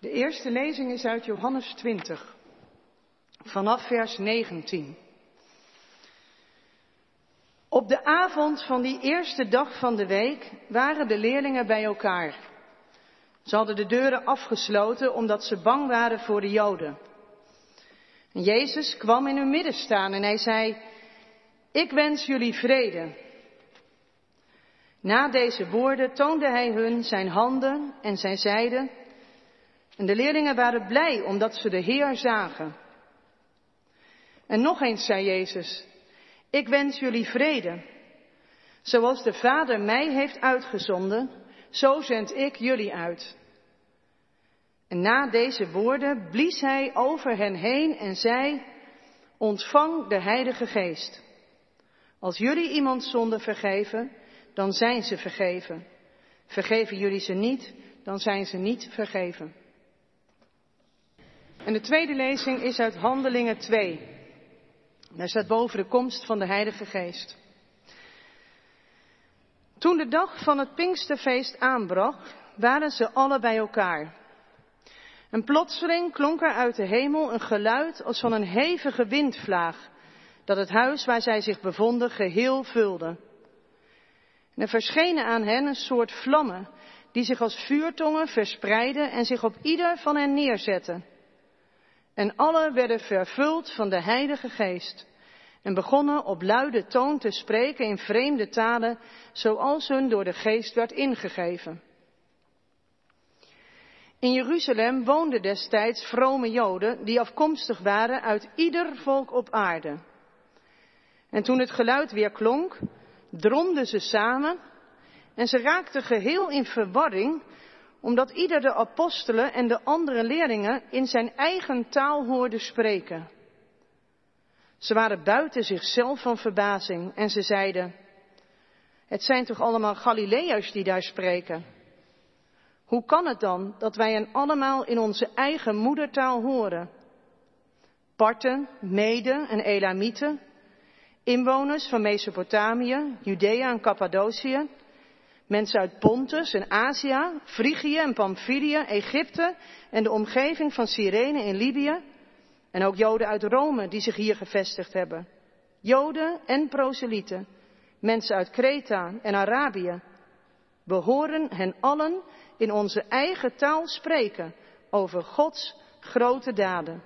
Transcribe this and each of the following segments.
De eerste lezing is uit Johannes 20, vanaf vers 19. Op de avond van die eerste dag van de week waren de leerlingen bij elkaar. Ze hadden de deuren afgesloten omdat ze bang waren voor de Joden. En Jezus kwam in hun midden staan en hij zei, ik wens jullie vrede. Na deze woorden toonde hij hun zijn handen en zijn zijde. En de leerlingen waren blij omdat ze de Heer zagen. En nog eens zei Jezus, ik wens jullie vrede. Zoals de Vader mij heeft uitgezonden, zo zend ik jullie uit. En na deze woorden blies hij over hen heen en zei, ontvang de Heilige Geest. Als jullie iemand zonde vergeven, dan zijn ze vergeven. Vergeven jullie ze niet, dan zijn ze niet vergeven. En de tweede lezing is uit Handelingen 2. Daar staat boven de komst van de Heilige Geest. Toen de dag van het Pinksterfeest aanbrak, waren ze alle bij elkaar. En plotseling klonk er uit de hemel een geluid als van een hevige windvlaag, dat het huis waar zij zich bevonden geheel vulde. En er verschenen aan hen een soort vlammen, die zich als vuurtongen verspreidden en zich op ieder van hen neerzetten. En alle werden vervuld van de Heilige Geest en begonnen op luide toon te spreken in vreemde talen, zoals hun door de Geest werd ingegeven. In Jeruzalem woonden destijds vrome Joden die afkomstig waren uit ieder volk op aarde. En toen het geluid weer klonk, dromden ze samen en ze raakten geheel in verwarring, omdat ieder de apostelen en de andere leerlingen in zijn eigen taal hoorde spreken. Ze waren buiten zichzelf van verbazing en ze zeiden, het zijn toch allemaal Galileërs die daar spreken? Hoe kan het dan dat wij hen allemaal in onze eigen moedertaal horen? Parten, Meden en Elamieten, inwoners van Mesopotamië, Judea en Cappadocië, mensen uit Pontus en Azië, Frigië en Pamphylië, Egypte en de omgeving van Cyrene in Libië, en ook Joden uit Rome die zich hier gevestigd hebben. Joden en proselieten, mensen uit Kreta en Arabië. We horen hen allen in onze eigen taal spreken over Gods grote daden.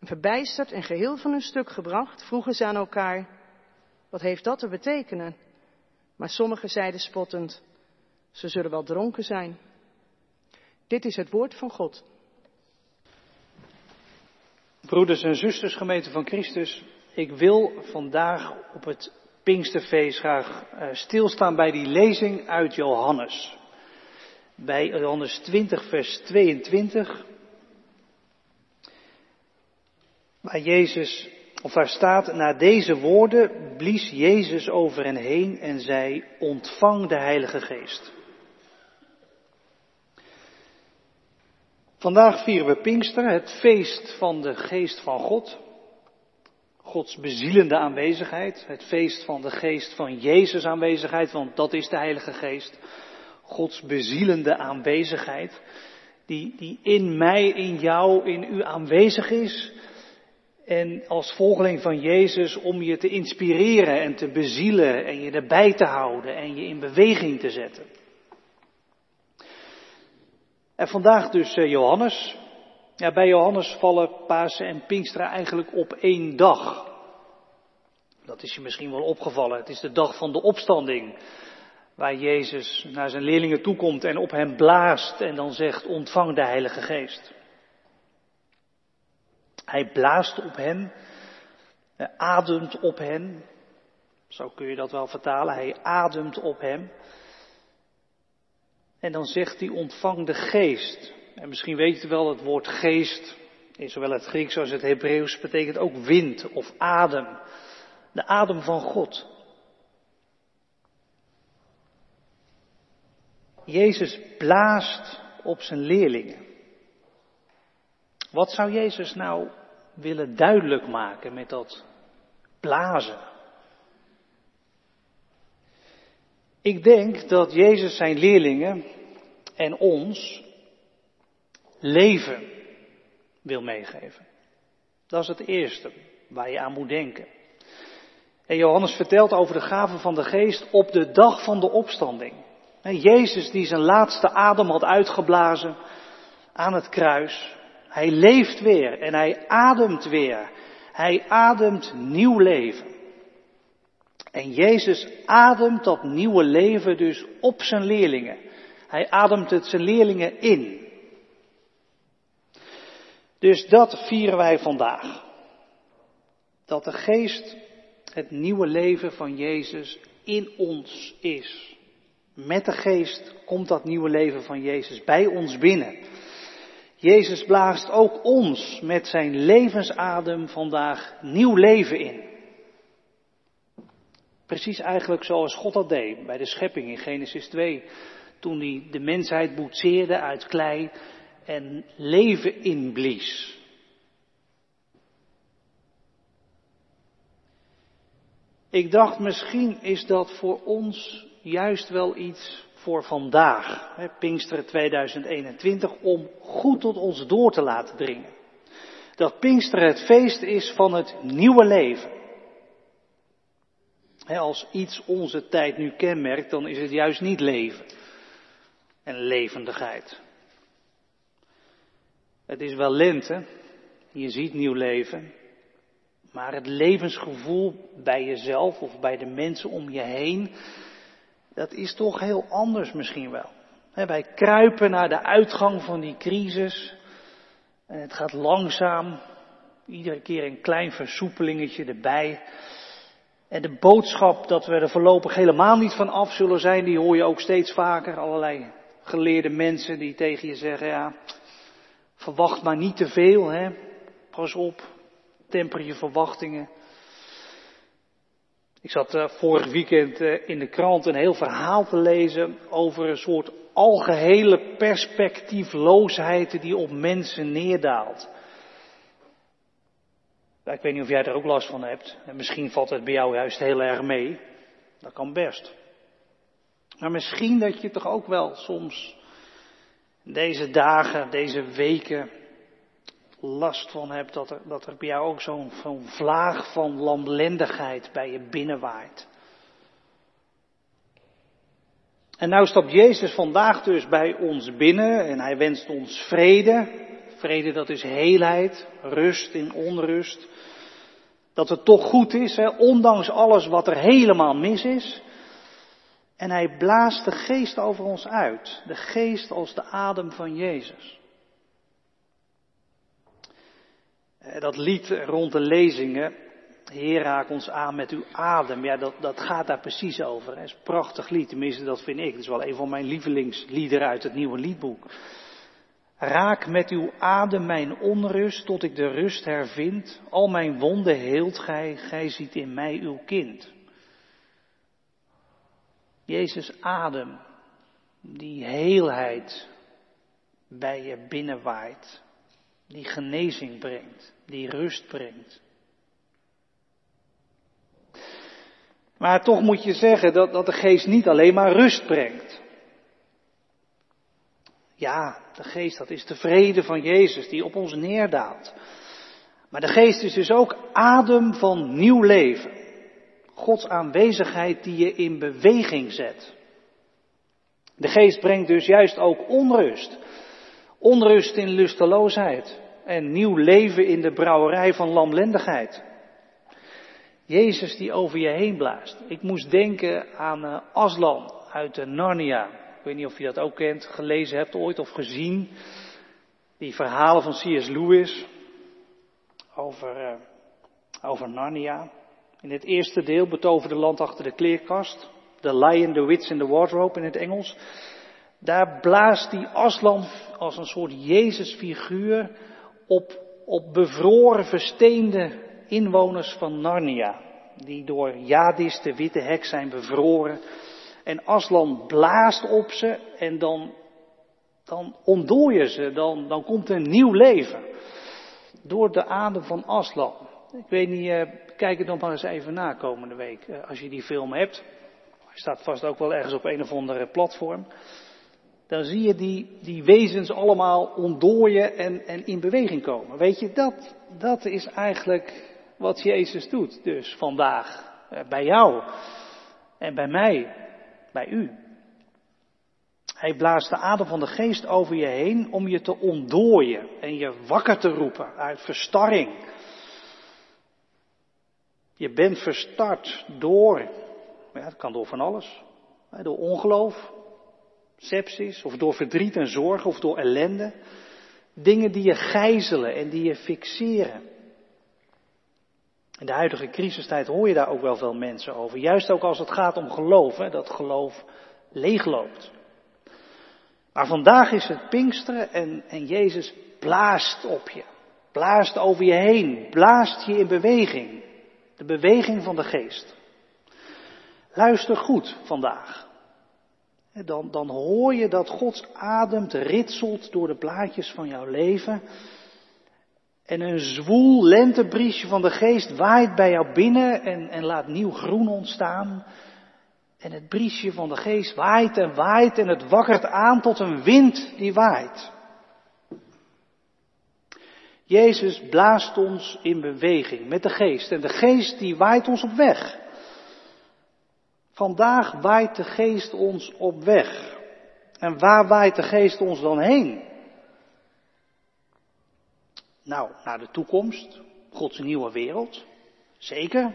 Verbijsterd en geheel van hun stuk gebracht, vroegen ze aan elkaar, wat heeft dat te betekenen? Maar sommigen zeiden spottend, ze zullen wel dronken zijn. Dit is het woord van God. Broeders en zusters, gemeente van Christus, ik wil vandaag op het Pinksterfeest graag eh, stilstaan bij die lezing uit Johannes. Bij Johannes 20, vers 22, waar Jezus, of waar staat, na deze woorden blies Jezus over hen heen en zei, ontvang de Heilige Geest. Vandaag vieren we Pinkster, het feest van de geest van God. Gods bezielende aanwezigheid, het feest van de geest van Jezus aanwezigheid, want dat is de Heilige Geest. Gods bezielende aanwezigheid, die, die in mij, in jou, in u aanwezig is. En als volgeling van Jezus om je te inspireren en te bezielen en je erbij te houden en je in beweging te zetten. En vandaag dus eh, Johannes. Ja, bij Johannes vallen Pasen en Pinksteren eigenlijk op één dag. Dat is je misschien wel opgevallen. Het is de dag van de opstanding. Waar Jezus naar zijn leerlingen toekomt en op hen blaast en dan zegt ontvang de Heilige Geest. Hij blaast op hen, ademt op hen. Zo kun je dat wel vertalen. Hij ademt op hem. En dan zegt hij ontvang de geest. En misschien weet je wel, het woord geest, in zowel het Grieks als het Hebreeuws, betekent ook wind of adem. De adem van God. Jezus blaast op zijn leerlingen. Wat zou Jezus nou willen duidelijk maken met dat blazen? Ik denk dat Jezus zijn leerlingen en ons leven wil meegeven. Dat is het eerste waar je aan moet denken. En Johannes vertelt over de gave van de geest op de dag van de opstanding. Jezus die zijn laatste adem had uitgeblazen aan het kruis. Hij leeft weer en hij ademt weer. Hij ademt nieuw leven. En Jezus ademt dat nieuwe leven dus op zijn leerlingen. Hij ademt het zijn leerlingen in. Dus dat vieren wij vandaag. Dat de geest het nieuwe leven van Jezus in ons is. Met de geest komt dat nieuwe leven van Jezus bij ons binnen. Jezus blaast ook ons met zijn levensadem vandaag nieuw leven in. Precies eigenlijk zoals God dat deed bij de schepping in Genesis 2. Toen hij de mensheid boetseerde uit klei en leven inblies. Ik dacht misschien is dat voor ons juist wel iets voor vandaag, hè, Pinksteren 2021, om goed tot ons door te laten dringen. Dat Pinksteren het feest is van het nieuwe leven. Hè, als iets onze tijd nu kenmerkt, dan is het juist niet leven en levendigheid. Het is wel lente, je ziet nieuw leven, maar het levensgevoel bij jezelf of bij de mensen om je heen, dat is toch heel anders misschien wel. wij kruipen naar de uitgang van die crisis en het gaat langzaam, iedere keer een klein versoepelingetje erbij. En de boodschap dat we er voorlopig helemaal niet van af zullen zijn, die hoor je ook steeds vaker. Allerlei geleerde mensen die tegen je zeggen, ja, verwacht maar niet te veel, hè. Pas op, temper je verwachtingen. Ik zat uh, vorig weekend uh, in de krant een heel verhaal te lezen over een soort algehele perspectiefloosheid die op mensen neerdaalt. ik weet niet of jij er ook last van hebt. En misschien valt het bij jou juist heel erg mee. Dat kan best. Maar misschien dat je toch ook wel soms deze dagen, deze weken last van hebt, dat er, dat er bij jou ook zo'n zo'n vlaag van lamlendigheid bij je binnenwaait. En nou stapt Jezus vandaag dus bij ons binnen en hij wenst ons vrede. Vrede dat is heelheid, rust in onrust. Dat het toch goed is, hè, ondanks alles wat er helemaal mis is. En hij blaast de geest over ons uit. De geest als de adem van Jezus. Eh, dat lied rond de lezingen, Heer raak ons aan met uw adem, ja dat, dat gaat daar precies over. Het is een prachtig lied, tenminste dat vind ik. Het is wel een van mijn lievelingsliederen uit het nieuwe liedboek. Raak met uw adem mijn onrust tot ik de rust hervind. Al mijn wonden heelt gij, gij ziet in mij uw kind. Jezus adem, die heelheid bij je binnenwaait die genezing brengt, die rust brengt. Maar toch moet je zeggen dat, dat de geest niet alleen maar rust brengt. Ja, de geest, dat is de vrede van Jezus die op ons neerdaalt. Maar de geest is dus ook adem van nieuw leven. Gods aanwezigheid die je in beweging zet. De geest brengt dus juist ook onrust. Onrust in lusteloosheid en nieuw leven in de brouwerij van lamlendigheid. Jezus die over je heen blaast. Ik moest denken aan uh, Aslan uit de Narnia. Ik weet niet of je dat ook kent, gelezen hebt ooit of gezien. Die verhalen van C.S. Lewis over, uh, over Narnia. In het eerste deel betoverde land achter de kleerkast. The Lion, the Witch in the Wardrobe in het Engels. Daar blaast die Aslan als een soort Jezusfiguur op, op bevroren, versteende inwoners van Narnia. Die door Jadis, de witte hek, zijn bevroren. En Aslan blaast op ze en dan, dan ontdooien ze, dan, dan komt er een nieuw leven. Door de adem van Aslan. Ik weet niet, eh, kijk het nog maar eens even na komende week. Eh, als je die film hebt. Hij staat vast ook wel ergens op een of andere platform. Dan zie je die, die wezens allemaal ontdooien en, en in beweging komen. Weet je, dat, dat is eigenlijk wat Jezus doet. Dus vandaag eh, bij jou en bij mij, bij u. Hij blaast de adem van de geest over je heen om je te ontdooien en je wakker te roepen uit verstarring. Je bent verstart door, ja, het kan door van alles, door ongeloof, sepsis, of door verdriet en zorg, of door ellende. Dingen die je gijzelen en die je fixeren. In de huidige crisistijd hoor je daar ook wel veel mensen over. Juist ook als het gaat om geloof, hè, dat geloof leegloopt. Maar vandaag is het Pinksteren en, en Jezus blaast op je. Blaast over je heen. Blaast je in beweging. De beweging van de geest. Luister goed vandaag. Dan, dan hoor je dat Gods adem ritselt door de blaadjes van jouw leven. En een zwoel lentebriesje van de geest waait bij jou binnen en, en laat nieuw groen ontstaan. En het briesje van de geest waait en waait en het wakkert aan tot een wind die waait. Jezus blaast ons in beweging met de geest en de geest die waait ons op weg. Vandaag waait de geest ons op weg. En waar waait de geest ons dan heen? Nou, naar de toekomst, Gods nieuwe wereld, zeker.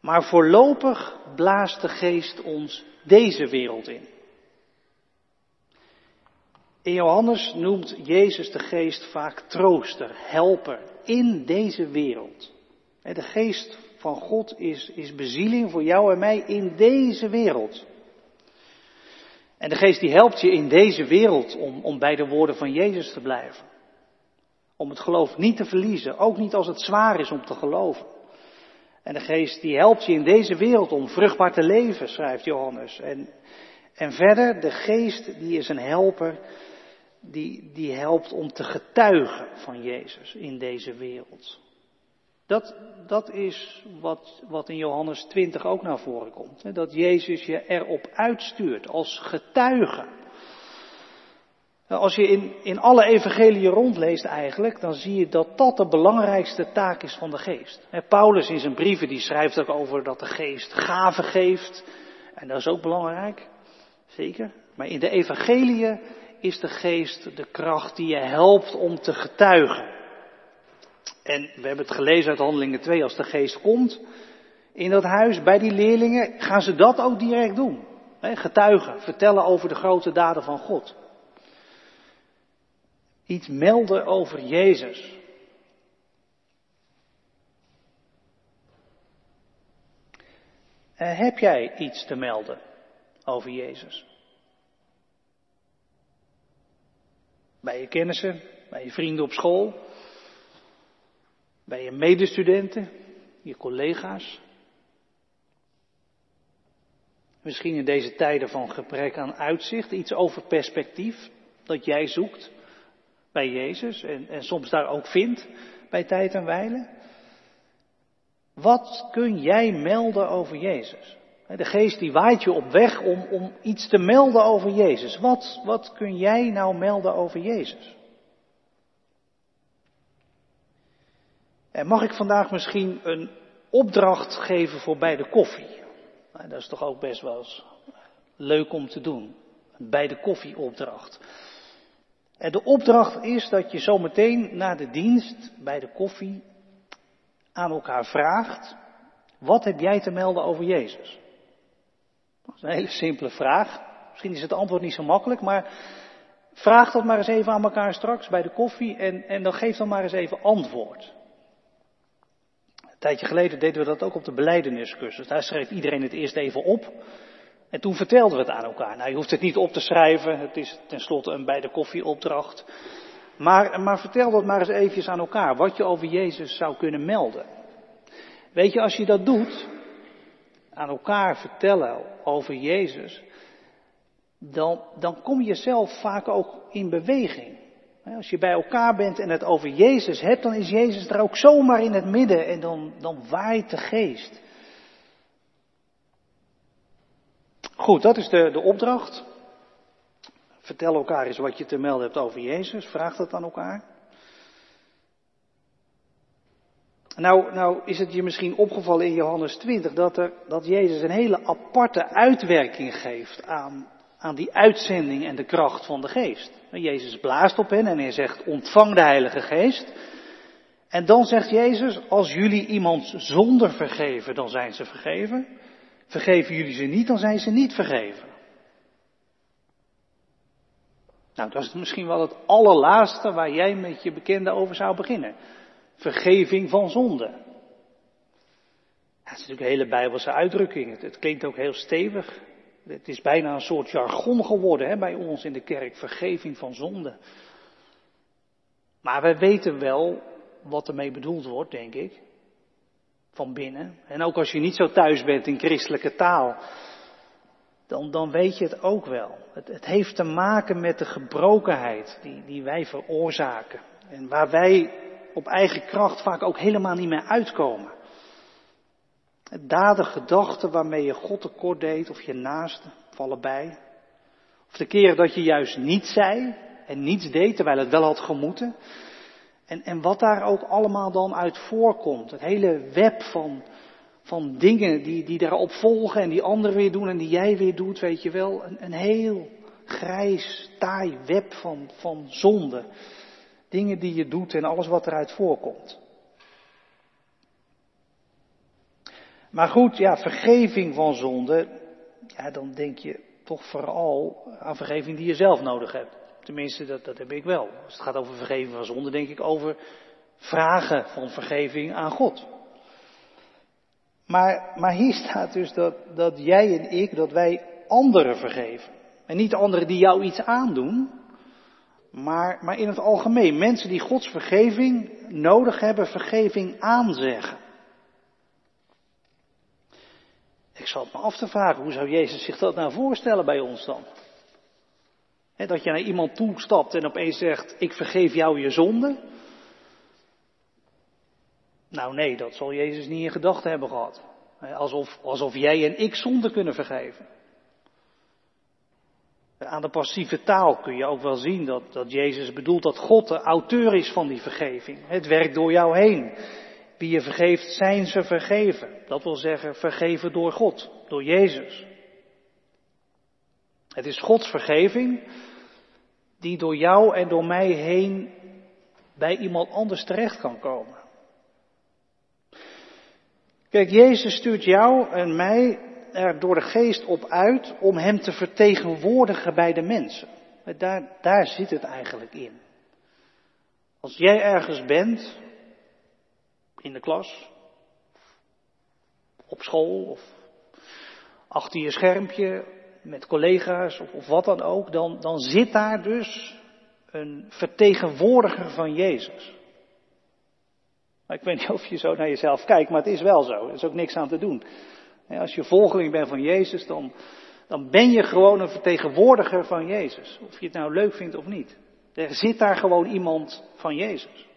Maar voorlopig blaast de geest ons deze wereld in. In Johannes noemt Jezus de geest vaak trooster, helper in deze wereld. De geest van God is, is bezieling voor jou en mij in deze wereld. En de geest die helpt je in deze wereld om, om bij de woorden van Jezus te blijven. Om het geloof niet te verliezen, ook niet als het zwaar is om te geloven. En de geest die helpt je in deze wereld om vruchtbaar te leven, schrijft Johannes. En, en verder, de geest die is een helper, die, die helpt om te getuigen van Jezus in deze wereld. Dat, dat is wat, wat in Johannes 20 ook naar voren komt. Hè? Dat Jezus je erop uitstuurt als getuige. Nou, als je in, in alle evangeliën rondleest eigenlijk, dan zie je dat dat de belangrijkste taak is van de geest. Paulus in zijn brieven die schrijft ook over dat de geest gaven geeft. En dat is ook belangrijk, zeker. Maar in de evangeliën is de geest de kracht die je helpt om te getuigen. En we hebben het gelezen uit Handelingen 2, als de geest komt in dat huis bij die leerlingen, gaan ze dat ook direct doen. Getuigen, vertellen over de grote daden van God. Iets melden over Jezus. Uh, heb jij iets te melden over Jezus? Bij je kennissen, bij je vrienden op school, bij je medestudenten, je collega's. Misschien in deze tijden van gebrek aan uitzicht, iets over perspectief dat jij zoekt bij Jezus en, en soms daar ook vindt bij tijd en wijle. Wat kun jij melden over Jezus? De geest die waait je op weg om, om iets te melden over Jezus. Wat, wat kun jij nou melden over Jezus? En mag ik vandaag misschien een opdracht geven voor bij de koffie? Nou, dat is toch ook best wel eens leuk om te doen. Een bij de koffie opdracht. En de opdracht is dat je zometeen na de dienst bij de koffie aan elkaar vraagt, wat heb jij te melden over Jezus? Dat is een hele simpele vraag. Misschien is het antwoord niet zo makkelijk, maar vraag dat maar eens even aan elkaar straks bij de koffie en, en dan geef dan maar eens even antwoord. Een tijdje geleden deden we dat ook op de beleideniscursus. Daar schreef iedereen het eerst even op. En toen vertelden we het aan elkaar. Nou, je hoeft het niet op te schrijven. Het is tenslotte een bij de koffieopdracht. Maar, maar vertel dat maar eens eventjes aan elkaar. Wat je over Jezus zou kunnen melden. Weet je, als je dat doet, aan elkaar vertellen over Jezus, dan, dan kom je zelf vaak ook in beweging. Als je bij elkaar bent en het over Jezus hebt, dan is Jezus er ook zomaar in het midden en dan, dan waait de geest. Goed, dat is de, de opdracht. Vertel elkaar eens wat je te melden hebt over Jezus. Vraag dat aan elkaar. Nou, nou is het je misschien opgevallen in Johannes 20 dat, er, dat Jezus een hele aparte uitwerking geeft aan, aan die uitzending en de kracht van de geest. Jezus blaast op hen en hij zegt ontvang de Heilige Geest. En dan zegt Jezus, als jullie iemand zonder vergeven, dan zijn ze vergeven. Vergeven jullie ze niet, dan zijn ze niet vergeven. Nou, dat is misschien wel het allerlaatste waar jij met je bekende over zou beginnen. Vergeving van zonde. Het is natuurlijk een hele bijbelse uitdrukking. Het, klinkt ook heel stevig. Het is bijna een soort jargon geworden hè, bij ons in de kerk. Vergeving van zonde. Maar wij weten wel wat ermee bedoeld wordt, denk ik. Van binnen. En ook als je niet zo thuis bent in christelijke taal, dan, dan weet je het ook wel. Het, het heeft te maken met de gebrokenheid die, die wij veroorzaken. En waar wij op eigen kracht vaak ook helemaal niet meer uitkomen. Daden, gedachten waarmee je God tekort deed of je naaste, vallen bij. Of de keren dat je juist niet zei en niets deed terwijl het wel had gemoeten. En, en wat daar ook allemaal dan uit voorkomt. Het hele web van, van dingen die, die daarop volgen en die anderen weer doen en die jij weer doet, weet je wel. Een, een heel grijs, taai web van, van zonde. Dingen die je doet en alles wat eruit voorkomt. Maar goed, ja, vergeving van zonde, ja, dan denk je toch vooral aan vergeving die je zelf nodig hebt. Tenminste, dat, dat heb ik wel. Als het gaat over vergeving van zonde, denk ik over vragen van vergeving aan God. Maar, maar hier staat dus dat, dat jij en ik, dat wij anderen vergeven. En niet anderen die jou iets aandoen, maar, maar in het algemeen. Mensen die Gods vergeving nodig hebben, vergeving aanzeggen. Ik zal het me af te vragen, hoe zou Jezus zich dat nou voorstellen bij ons dan? dat je naar iemand toestapt en opeens zegt, ik vergeef jou je zonde. Nou nee, dat zal Jezus niet in gedachten hebben gehad. Alsof, alsof jij en ik zonde kunnen vergeven. Aan de passieve taal kun je ook wel zien dat, dat Jezus bedoelt dat God de auteur is van die vergeving. Het werkt door jou heen. Wie je vergeeft, zijn ze vergeven. Dat wil zeggen, vergeven door God, door Jezus. Het is Gods vergeving die door jou en door mij heen bij iemand anders terecht kan komen. Kijk, Jezus stuurt jou en mij er door de geest op uit om hem te vertegenwoordigen bij de mensen. Daar, daar zit het eigenlijk in. Als jij ergens bent, in de klas, op school of achter je schermpje met collega's of, of wat dan ook, dan, dan zit daar dus een vertegenwoordiger van Jezus. Maar ik weet niet of je zo naar jezelf kijkt, maar het is wel zo. Er is ook niks aan te doen. Als je volgeling bent van Jezus, dan, dan ben je gewoon een vertegenwoordiger van Jezus. Of je het nou leuk vindt of niet. Er zit daar gewoon iemand van Jezus.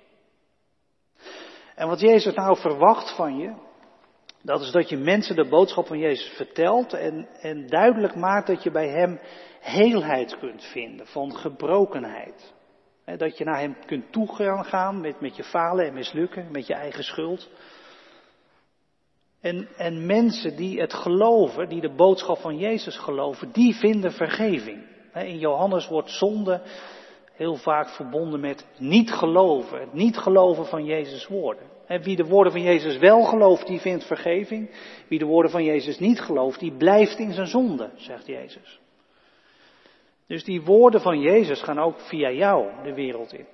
En wat Jezus nou verwacht van je, dat is dat je mensen de boodschap van Jezus vertelt en, en duidelijk maakt dat je bij Hem heelheid kunt vinden van gebrokenheid. Dat je naar Hem kunt toegaan met, met je falen en mislukken, met je eigen schuld. En, en mensen die het geloven, die de boodschap van Jezus geloven, die vinden vergeving. In Johannes wordt zonde heel vaak verbonden met niet geloven, het niet geloven van Jezus' woorden. Wie de woorden van Jezus wel gelooft, die vindt vergeving. Wie de woorden van Jezus niet gelooft, die blijft in zijn zonde, zegt Jezus. Dus die woorden van Jezus gaan ook via jou de wereld in.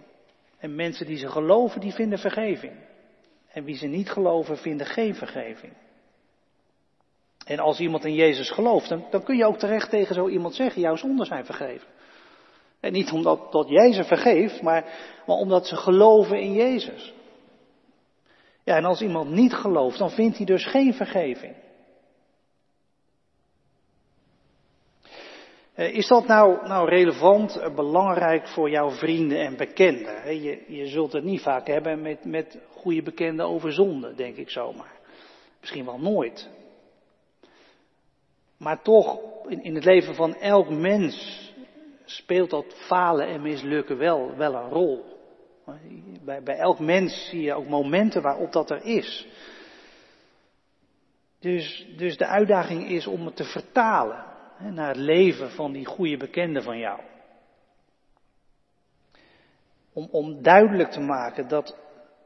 En mensen die ze geloven, die vinden vergeving. En wie ze niet geloven, vinden geen vergeving. En als iemand in Jezus gelooft, dan, kun je ook terecht tegen zo iemand zeggen, jouw zonden zijn vergeven. En niet omdat dat jij ze vergeeft, maar, maar omdat ze geloven in Jezus. Ja, en als iemand niet gelooft, dan vindt hij dus geen vergeving. Eh, is dat nou, nou relevant, eh, belangrijk voor jouw vrienden en bekenden? Je, je zult het niet vaak hebben met, met goede bekenden over zonde, denk ik zomaar. Misschien wel nooit. Maar toch, in, in het leven van elk mens speelt dat falen en mislukken wel, wel een rol. Bij, bij elk mens zie je ook momenten waarop dat er is. Dus, dus de uitdaging is om het te vertalen hè, naar het leven van die goede bekende van jou. Om, om duidelijk te maken dat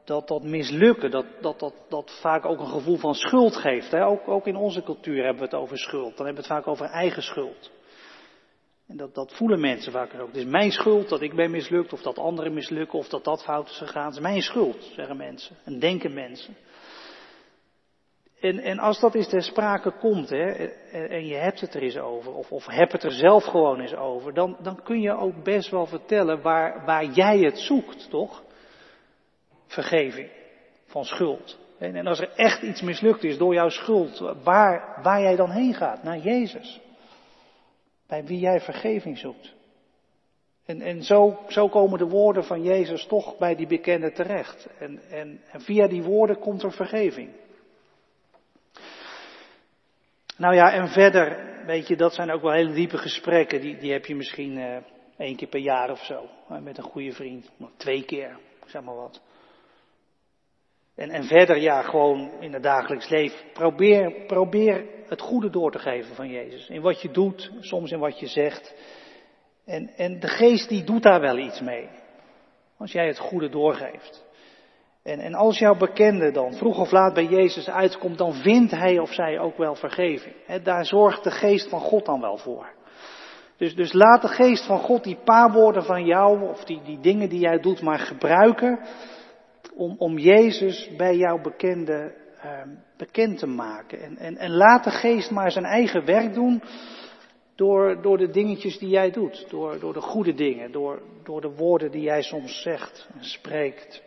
dat, dat mislukken, dat, dat, dat, dat vaak ook een gevoel van schuld geeft. Hè? Ook, ook in onze cultuur hebben we het over schuld. Dan hebben we het vaak over eigen schuld. En dat, dat voelen mensen vaak ook. Het is mijn schuld dat ik ben mislukt, of dat anderen mislukken, of dat dat fout is gegaan. Het is mijn schuld, zeggen mensen. En denken mensen. En, en als dat eens ter sprake komt, hè, en, je hebt het er eens over, of, of heb het er zelf gewoon eens over, dan, dan kun je ook best wel vertellen waar, waar jij het zoekt, toch? Vergeving van schuld. En, en als er echt iets mislukt is door jouw schuld, waar, waar jij dan heen gaat? Naar Jezus. Bij wie jij vergeving zoekt. En, en zo, zo komen de woorden van Jezus toch bij die bekende terecht. En, en, en via die woorden komt er vergeving. Nou ja, en verder, weet je, dat zijn ook wel hele diepe gesprekken. Die, die heb je misschien uh, één keer per jaar of zo. Met een goede vriend. Twee keer, zeg maar wat. En, en verder, ja, gewoon in het dagelijks leven. Probeer, probeer het goede door te geven van Jezus. In wat je doet, soms in wat je zegt. En, en de geest die doet daar wel iets mee. Als jij het goede doorgeeft. En, en als jouw bekende dan vroeg of laat bij Jezus uitkomt, dan vindt hij of zij ook wel vergeving. daar zorgt de geest van God dan wel voor. Dus, dus laat de geest van God die paar woorden van jou, of die, die dingen die jij doet, maar gebruiken om, om Jezus bij jouw bekende uh, bekend te maken. En, en, en laat de geest maar zijn eigen werk doen door, door de dingetjes die jij doet. Door, door de goede dingen, door, door de woorden die jij soms zegt en spreekt.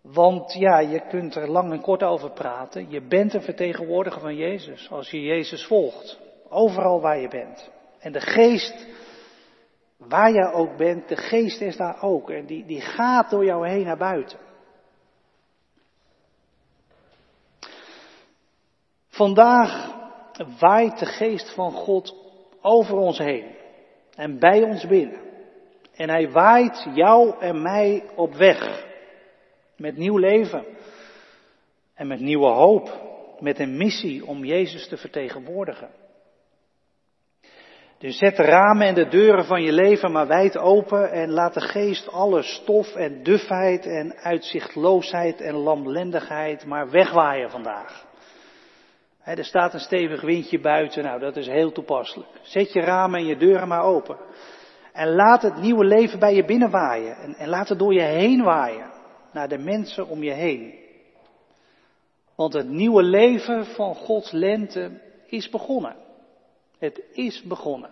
Want ja, je kunt er lang en kort over praten. Je bent een vertegenwoordiger van Jezus als je Jezus volgt. Overal waar je bent. En de geest, waar je ook bent, de geest is daar ook. En die, die gaat door jou heen naar buiten. Vandaag waait de geest van God over ons heen en bij ons binnen. En hij waait jou en mij op weg. Met nieuw leven. En met nieuwe hoop. Met een missie om Jezus te vertegenwoordigen. Dus zet de ramen en de deuren van je leven maar wijd open en laat de geest alle stof en dufheid en uitzichtloosheid en lamlendigheid maar wegwaaien vandaag. er staat een stevig windje buiten, nou dat is heel toepasselijk. Zet je ramen en je deuren maar open. En laat het nieuwe leven bij je binnenwaaien en, en laat het door je heen waaien naar de mensen om je heen. Want het nieuwe leven van Gods lente is begonnen. Het is begonnen.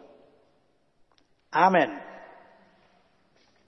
Amen.